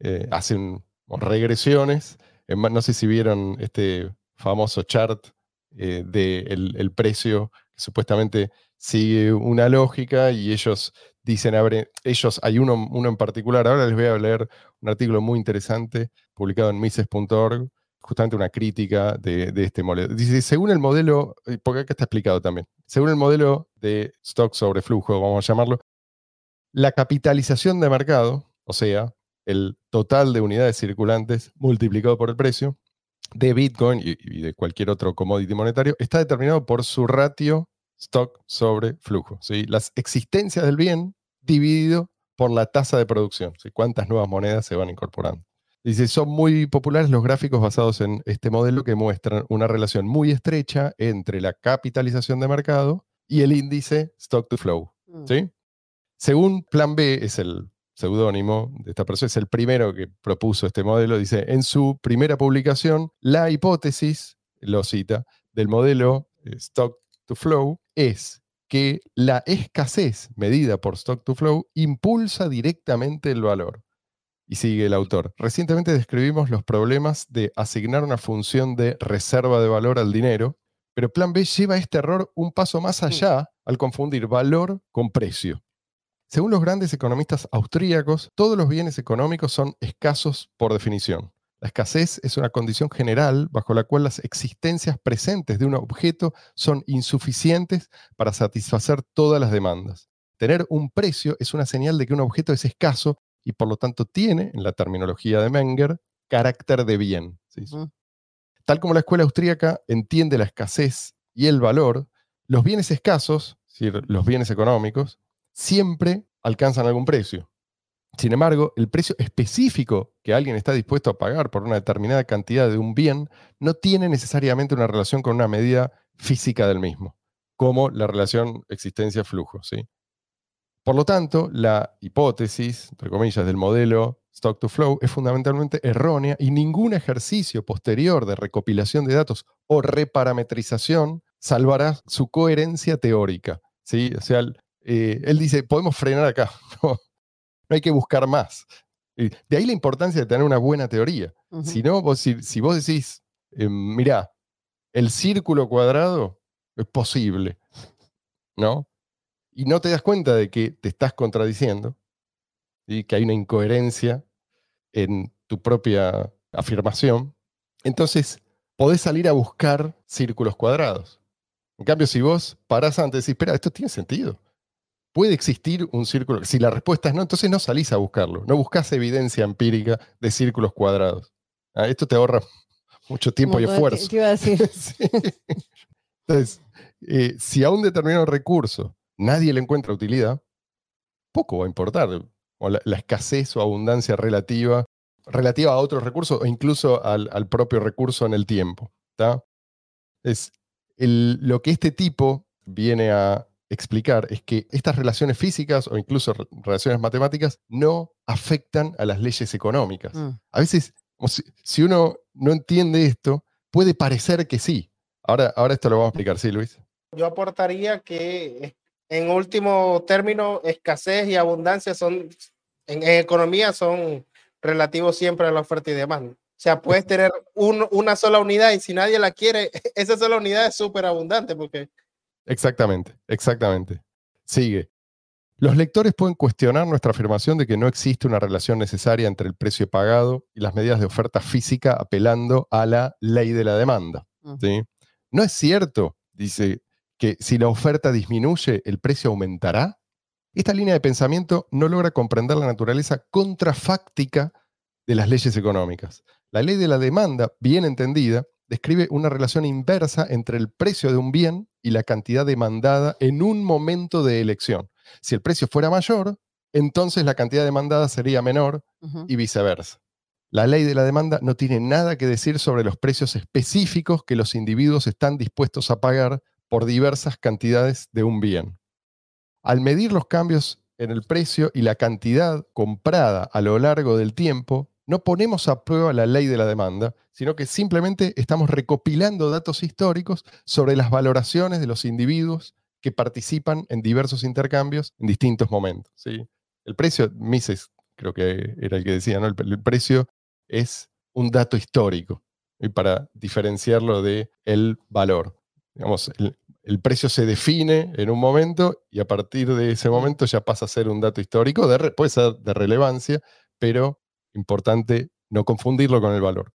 Eh, hacen regresiones, no sé si vieron este famoso chart eh, del el precio que supuestamente sigue una lógica y ellos dicen, ellos, hay uno, uno en particular, ahora les voy a leer un artículo muy interesante publicado en mises.org, justamente una crítica de, de, este modelo. Dice, según el modelo, eh, porque acá está explicado también, según el modelo de stock sobre flujo, vamos a llamarlo, la capitalización de mercado, o sea, el total de unidades circulantes multiplicado por el precio de Bitcoin y, de cualquier otro commodity monetario está determinado por su ratio stock sobre flujo. ¿sí? Las existencias del bien dividido por la tasa de producción, ¿sí? cuántas nuevas monedas se van incorporando. Dice, son muy populares los gráficos basados en este modelo que muestran una relación muy estrecha entre la capitalización de mercado y el índice stock to flow. Mm. ¿sí? Según Plan B, es el seudónimo de esta persona, es el primero que propuso este modelo, dice, en su primera publicación, la hipótesis, lo cita, del modelo eh, stock to flow es que la escasez medida por stock to flow impulsa directamente el valor. Y sigue el autor. Recientemente describimos los problemas de asignar una función de reserva de valor al dinero, pero Plan B lleva este error un paso más allá al confundir valor con precio. Según los grandes economistas austríacos, todos los bienes económicos son escasos por definición. La escasez es una condición general bajo la cual las existencias presentes de un objeto son insuficientes para satisfacer todas las demandas. Tener un precio es una señal de que un objeto es escaso y por lo tanto tiene, en la terminología de Menger, carácter de bien. Tal como la escuela austríaca entiende la escasez y el valor, los bienes escasos, es decir, los bienes económicos, siempre alcanzan algún precio. Sin embargo, el precio específico que alguien está dispuesto a pagar por una determinada cantidad de un bien no tiene necesariamente una relación con una medida física del mismo, como la relación existencia-flujo. ¿sí? Por lo tanto, la hipótesis, entre comillas, del modelo stock to flow es fundamentalmente errónea y ningún ejercicio posterior de recopilación de datos o reparametrización salvará su coherencia teórica. ¿sí? O sea, eh, él dice, podemos frenar acá, hay que buscar más. de ahí la importancia de tener una buena teoría. Si no, vos, si, vos decís, eh, mirá, el círculo cuadrado es posible, ¿no? Y no te das cuenta de que te estás contradiciendo y que hay una incoherencia en tu propia afirmación, entonces podés salir a buscar círculos cuadrados. En cambio, si vos parás antes y decís, espera, esto tiene sentido puede existir un círculo. Si la respuesta es no, entonces no salís a buscarlo. No buscas evidencia empírica de círculos cuadrados. Ah, esto te ahorra mucho tiempo y esfuerzo. ¿Qué iba a decir? Entonces, eh, si a un determinado recurso nadie le encuentra utilidad, poco va a importar. O la, escasez o abundancia relativa, relativa a otros recursos o incluso al, propio recurso en el tiempo. Es lo que este tipo viene a explicar es que estas relaciones físicas o incluso re- relaciones matemáticas no afectan a las leyes económicas. Mm. A veces, si, si uno no entiende esto, puede parecer que sí. Ahora, ahora esto lo vamos a explicar, ¿sí, Luis? Yo aportaría que eh, en último término, escasez y abundancia son, en, en economía son relativos siempre a la oferta y demanda. O sea, puedes tener un- una sola unidad y si nadie la quiere, esa sola unidad es súper abundante porque Exactamente, exactamente. Sigue. Los lectores pueden cuestionar nuestra afirmación de que no existe una relación necesaria entre el precio pagado y las medidas de oferta física apelando a la ley de la demanda. Mm. ¿sí? No es cierto, dice, que si la oferta disminuye, el precio aumentará. Esta línea de pensamiento no logra comprender la naturaleza contrafáctica de las leyes económicas. La ley de la demanda, bien entendida, describe una relación inversa entre el precio de un bien y la cantidad demandada en un momento de elección. Si el precio fuera mayor, entonces la cantidad demandada sería menor y viceversa. La ley de la demanda no tiene nada que decir sobre los precios específicos que los individuos están dispuestos a pagar por diversas cantidades de un bien. Al medir los cambios en el precio y la cantidad comprada a lo largo del tiempo, no ponemos a prueba la ley de la demanda, sino que simplemente estamos recopilando datos históricos sobre las valoraciones de los individuos que participan en diversos intercambios en distintos momentos. ¿sí? El precio, Mises creo que era el que decía, ¿no? el, el precio es un dato histórico y para diferenciarlo de el valor. Digamos, el, el precio se define en un momento y a partir de ese momento ya pasa a ser un dato histórico, de puede ser de relevancia, pero importante no confundirlo con el valor.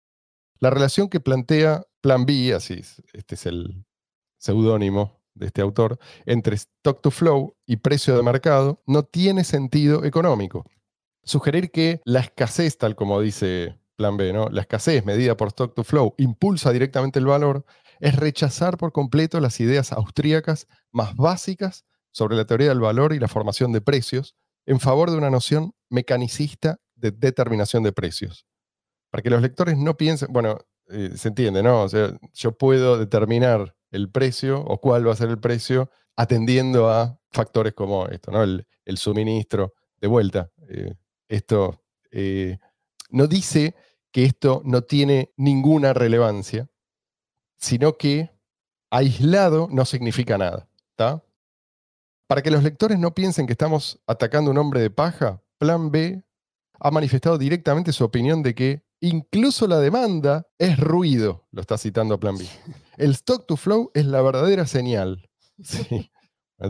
La relación que plantea Plan B, así es, este es el seudónimo de este autor, entre stock to flow y precio de mercado no tiene sentido económico. Sugerir que la escasez, tal como dice Plan B, ¿no? la escasez medida por stock to flow impulsa directamente el valor, es rechazar por completo las ideas austríacas más básicas sobre la teoría del valor y la formación de precios en favor de una noción mecanicista de determinación de precios. Para que los lectores no piensen, bueno, eh, se entiende, ¿no? O sea, yo puedo determinar el precio o cuál va a ser el precio atendiendo a factores como esto, ¿no? El, suministro. De vuelta, eh, esto eh, no dice que esto no tiene ninguna relevancia, sino que aislado no significa nada. ¿está? Para que los lectores no piensen que estamos atacando un hombre de paja, Plan B ha manifestado directamente su opinión de que incluso la demanda es ruido, lo está citando Plan B. El stock to flow es la verdadera señal. Sí.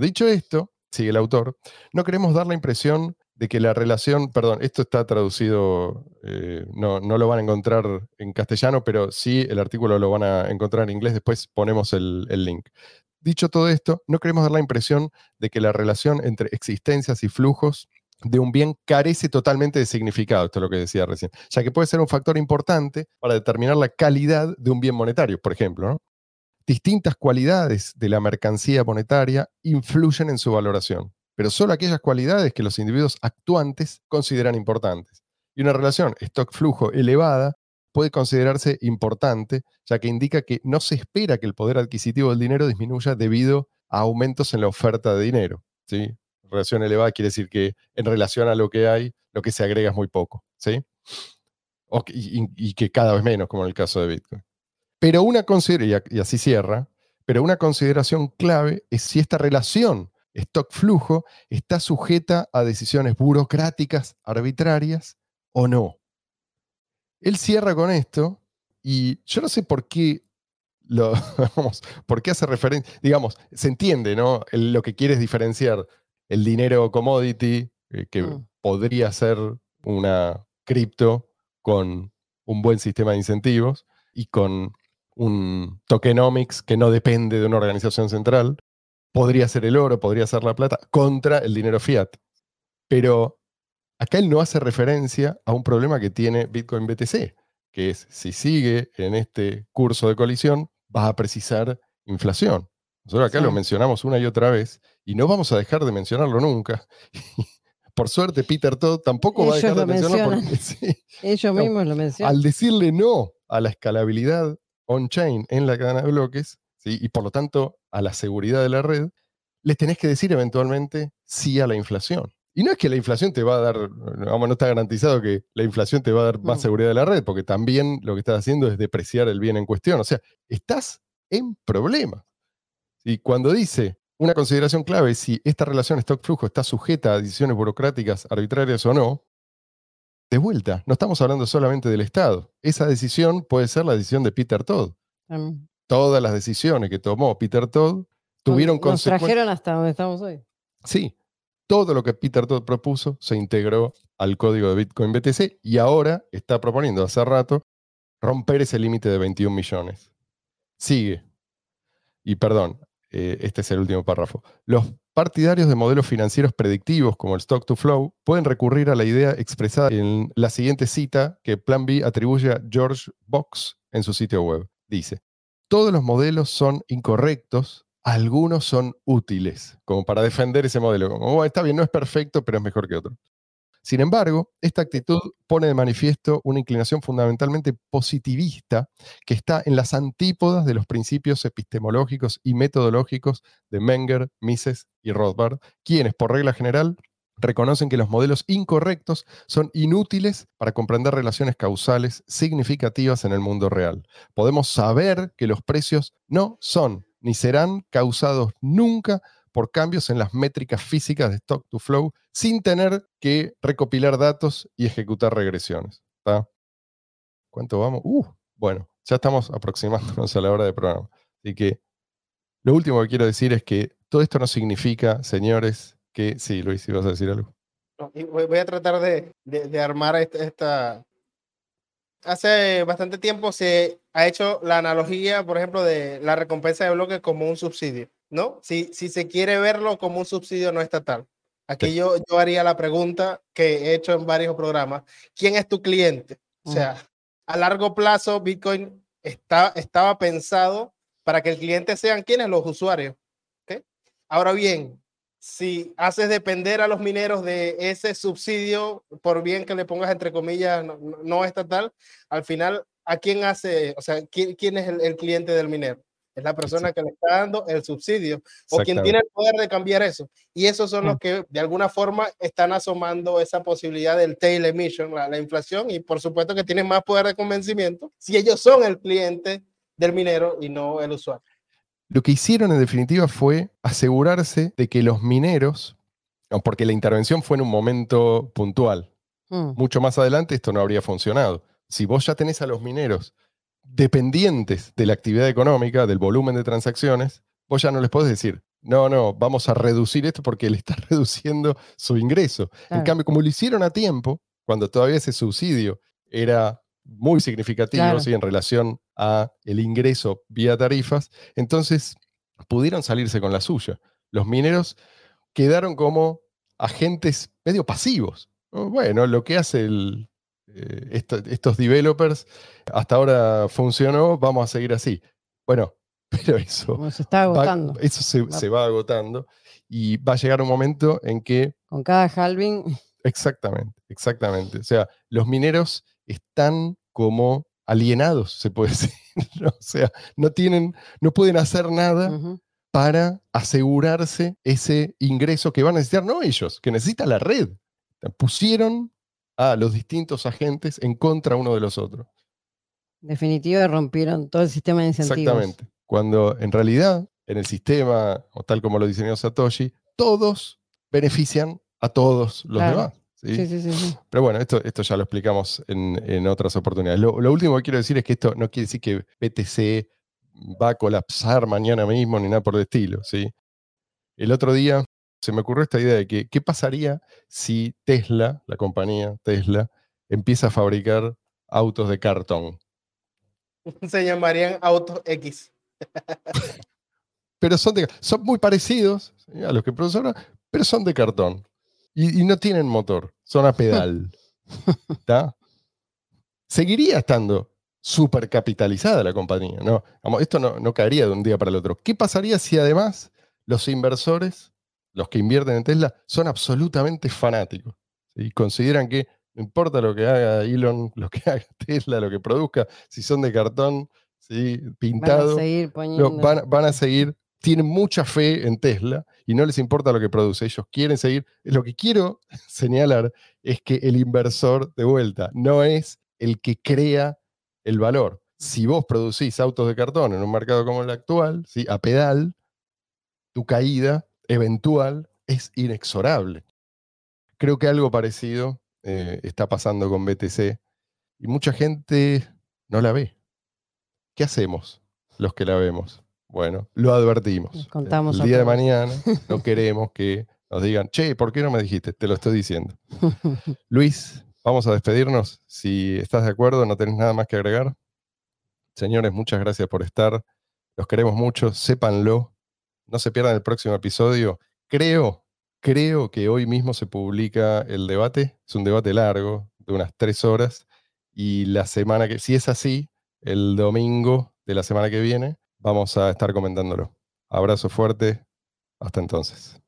Dicho esto, sigue el autor, no queremos dar la impresión de que la relación, perdón, esto está traducido, eh, no, no lo van a encontrar en castellano, pero sí el artículo lo van a encontrar en inglés, después ponemos el, el link. Dicho todo esto, no queremos dar la impresión de que la relación entre existencias y flujos de un bien carece totalmente de significado, esto es lo que decía recién, ya que puede ser un factor importante para determinar la calidad de un bien monetario, por ejemplo. ¿no? Distintas cualidades de la mercancía monetaria influyen en su valoración, pero solo aquellas cualidades que los individuos actuantes consideran importantes. Y una relación stock-flujo elevada puede considerarse importante, ya que indica que no se espera que el poder adquisitivo del dinero disminuya debido a aumentos en la oferta de dinero. ¿sí? Relación elevada quiere decir que en relación a lo que hay, lo que se agrega es muy poco. ¿sí? Y, que cada vez menos, como en el caso de Bitcoin. Pero una consideración, y así cierra, pero una consideración clave es si esta relación stock-flujo está sujeta a decisiones burocráticas arbitrarias o no. Él cierra con esto y yo no sé por qué lo, por qué hace referencia, digamos, se entiende, ¿no? Lo que quiere es diferenciar el dinero commodity, eh, que Mm. podría ser una cripto con un buen sistema de incentivos y con un tokenomics que no depende de una organización central, podría ser el oro, podría ser la plata, contra el dinero fiat. Pero acá él no hace referencia a un problema que tiene Bitcoin BTC, que es si sigue en este curso de colisión, vas a precisar inflación. Nosotros acá Sí. lo mencionamos una y otra vez y no vamos a dejar de mencionarlo nunca. Por suerte, Peter Todd tampoco va a dejar de lo mencionarlo mencionan. porque sí, Ellos No, mismos lo mencionan. al decirle no a la escalabilidad on-chain en la cadena de bloques, ¿sí? y por lo tanto a la seguridad de la red, les tenés que decir eventualmente sí a la inflación. Y no es que la inflación te va a dar, vamos, no está garantizado que la inflación te va a dar más Mm. seguridad de la red, porque también lo que estás haciendo es depreciar el bien en cuestión. O sea, estás en problemas. Y cuando dice una consideración clave, si esta relación stock-flujo está sujeta a decisiones burocráticas arbitrarias o no, de vuelta, no estamos hablando solamente del Estado. Esa decisión puede ser la decisión de Peter Todd. Todas las decisiones que tomó Peter Todd tuvieron Nos consecuencias. trajeron hasta donde estamos hoy. Sí, todo lo que Peter Todd propuso se integró al código de Bitcoin BTC y ahora está proponiendo hace rato romper ese límite de 21 millones. Sigue. Y perdón, eh, este es el último párrafo. Los partidarios de modelos financieros predictivos como el stock to flow pueden recurrir a la idea expresada en la siguiente cita que Plan B atribuye a George Box en su sitio web. Dice, todos los modelos son incorrectos, algunos son útiles, como para defender ese modelo. Como, "Bueno, está bien, no es perfecto, pero es mejor que otro. Sin embargo, esta actitud pone de manifiesto una inclinación fundamentalmente positivista que está en las antípodas de los principios epistemológicos y metodológicos de Menger, Mises y Rothbard, quienes, por regla general, reconocen que los modelos incorrectos son inútiles para comprender relaciones causales significativas en el mundo real. Podemos saber que los precios no son ni serán causados nunca por cambios en las métricas físicas de stock to flow sin tener que recopilar datos y ejecutar regresiones. ¿tá? ¿Cuánto vamos? Uh, bueno, ya estamos aproximándonos a la hora de programa. Así que lo último que quiero decir es que todo esto no significa, señores, que... Sí, Luis, si vas a decir algo. Voy a tratar de, de- armar esta, esta- Hace bastante tiempo se ha hecho la analogía, por ejemplo, de la recompensa de bloque como un subsidio, ¿no? Si, si se quiere verlo como un subsidio no estatal. Aquí Sí. yo, yo haría la pregunta que he hecho en varios programas. ¿Quién es tu cliente? O sea, a largo plazo, Bitcoin está, estaba pensado para que el cliente sean quienes los usuarios. ¿ok? Ahora bien, si haces depender a los mineros de ese subsidio, por bien que le pongas entre comillas no, no- no estatal, al final, ¿a quién hace? O sea, ¿quién, quién es el, el cliente del minero? Es la persona que le está dando el subsidio o quien tiene el poder de cambiar eso. Y esos son los que de alguna forma están asomando esa posibilidad del tail emission, la, la inflación, y por supuesto que tienen más poder de convencimiento si ellos son el cliente del minero y no el usuario. Lo que hicieron en definitiva fue asegurarse de que los mineros, porque la intervención fue en un momento puntual, Mm. mucho más adelante esto no habría funcionado. Si vos ya tenés a los mineros dependientes de la actividad económica, del volumen de transacciones, vos ya no les podés decir, no, no, vamos a reducir esto porque le está reduciendo su ingreso. En cambio, como lo hicieron a tiempo, cuando todavía ese subsidio era muy significativo Claro. ¿sí? en relación a el ingreso vía tarifas, entonces pudieron salirse con la suya. Los mineros quedaron como agentes medio pasivos. ¿no? Bueno, lo que hace el, eh, esto- estos developers hasta ahora funcionó, vamos a seguir así. Bueno, pero eso, Como se está va- agotando. eso se, Va- se va agotando y va a llegar un mommomento en que, Con cada halving, exactamente, exactamente, o sea, los mineros están como alienados, se puede decir. ¿no? O sea, no tienen, no pueden hacer nada para asegurarse ese ingreso que van a necesitar, no ellos, que necesita la red. Pusieron a los distintos agentes en contra uno de los otros. en definitiva rompieron todo el sistema de incentivos. Exactamente. Cuando en realidad, en el sistema, o tal como lo diseñó Satoshi, todos benefician a todos los Claro. demás. ¿sí? Sí, sí, sí, sí. Pero bueno, esto, esto ya lo explicamos en, en otras oportunidades. Lo, lo último que quiero decir es que esto no quiere decir que BTC va a colapsar mañana mismo ni nada por el estilo. ¿sí? El otro día se me ocurrió esta idea de que, ¿qué pasaría si Tesla, la compañía Tesla, empieza a fabricar autos de cartón? Se llamarían Auto X. Pero son, de, son muy parecidos a los que produce ahora, pero son de cartón. Y, y no tienen motor, son a pedal. Seguiría estando súper capitalizada la compañía. ¿no? Esto no, no caería de un día para el otro. ¿Qué pasaría si además los inversores, los que invierten en Tesla, son absolutamente fanáticos? Y consideran que no importa lo que haga Elon, lo que haga Tesla, lo que produzca, si son de cartón, ¿sí? Van a pintado, seguir no, poniendo. van, van a seguir tienen mucha fe en Tesla y no les importa lo que produce. Ellos quieren seguir. Lo que quiero señalar es que el inversor de vuelta no es el que crea el valor. Si vos producís autos de cartón en un mercado como el actual, ¿sí? a pedal, tu caída eventual es inexorable. Creo que algo parecido eh, está pasando con BTC y mucha gente no la ve. ¿Qué hacemos los que la vemos? Bueno, lo advertimos. contamos El día de mañana no queremos que nos digan, che, ¿por qué no me dijiste? Te lo estoy diciendo. Luis, vamos a despedirnos. Si estás de acuerdo, no tenés nada más que agregar. Señores, muchas gracias por estar. Los queremos mucho, sépanlo. No se pierdan el próximo episodio. Creo, creo que hoy mismo se publica el debate. Es un debate largo, de unas tres horas. Y la semana que, si es así, el domingo de la semana que viene, vamos a estar comentándolo. Abrazo fuerte. Hasta entonces.